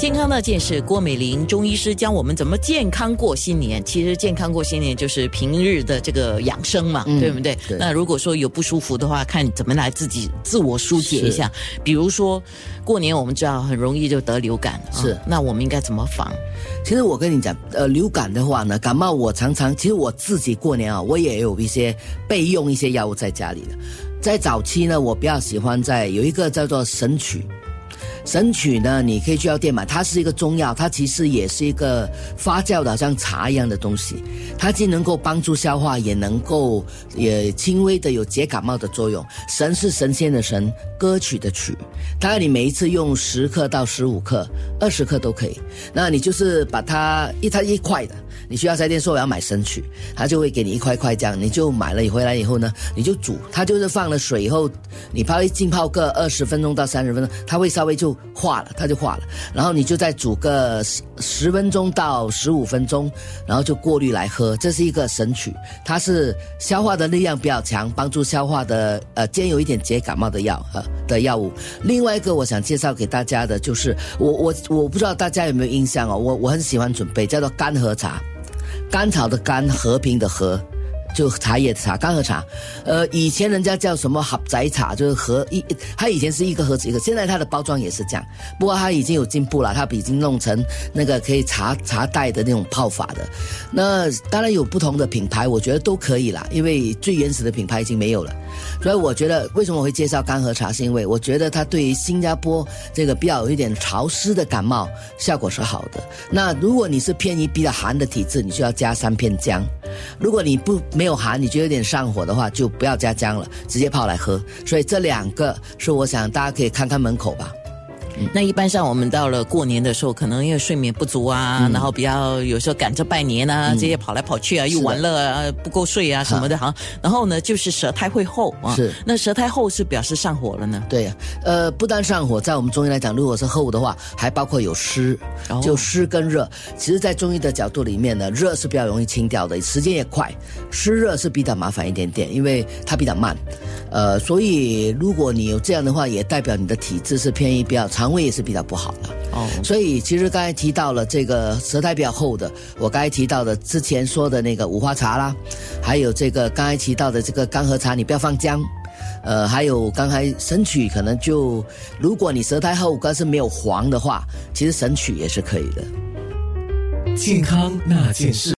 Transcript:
健康那件事，郭美玲中医师教我们怎么健康过新年。其实健康过新年就是平日的这个养生嘛，对不对？对那如果说有不舒服的话，看怎么来自己自我疏解一下。比如说过年我们知道很容易就得流感，啊是那我们应该怎么防？其实我跟你讲，呃，流感的话呢，感冒我常常，其实我自己过年啊，我也有一些备用一些药物在家里的。在早期呢，我比较喜欢在有一个叫做神曲。神曲呢，你可以去药店买，它是一个中药，它其实也是一个发酵的，好像茶一样的东西。它既能够帮助消化，也能够也轻微的有解感冒的作用。神是神仙的神，歌曲的曲。大概你每一次用十克到十五克、二十克都可以。那你就是把它一它一块的，你去药材店说我要买神曲，他就会给你一块块这样，你就买了，你回来以后呢，你就煮，它就是放了水以后，你泡一浸泡个二十分钟到三十分钟，它会稍微就化了，它就化了，然后你就再煮个十十分钟到十五分钟，然后就过滤来喝，这是一个神曲，它是消化的力量比较强，帮助消化的呃兼有一点解感冒的药呃的药物。另外一个我想介绍给大家的就是我我我不知道大家有没有印象哦，我我很喜欢准备叫做干和茶。甘草的甘，和平的和，就茶叶茶，干和茶。呃，以前人家叫什么合仔茶，就是盒一，它以前是一个盒子一个，现在它的包装也是这样，不过它已经有进步了，它已经弄成那个可以茶茶袋的那种泡法的。那当然有不同的品牌，我觉得都可以啦，因为最原始的品牌已经没有了。所以我觉得为什么我会介绍干和茶，是因为我觉得它对于新加坡这个比较有一点潮湿的感冒效果是好的。那如果你是偏于比较寒的体质，你就要加三片姜；如果你不没有寒，你觉得有点上火的话，就不要加姜了，直接泡来喝。所以这两个是我想大家可以看看门口吧。那一般上我们到了过年的时候，可能因为睡眠不足啊，嗯然后比较有时候赶着拜年啊，这些跑来跑去啊，又玩乐啊，不够睡啊什么的哈。然后呢，就是舌苔会厚啊。是那舌苔厚是表示上火了呢？对，呃，不单上火，在我们中医来讲，如果是厚的话，还包括有湿，哦就湿跟热。其实，在中医的角度里面呢，热是比较容易清掉的，时间也快；湿热是比较麻烦一点点，因为它比较慢。呃，所以如果你有这样的话，也代表你的体质是偏于比较，肠胃也是比较不好的。哦，所以其实刚才提到了这个舌苔比较厚的，我刚才提到的之前说的那个五花茶啦，还有这个刚才提到的这个干和茶，你不要放姜。呃，还有刚才神曲可能就，如果你舌苔厚但是没有黄的话，其实神曲也是可以的。健康那件事。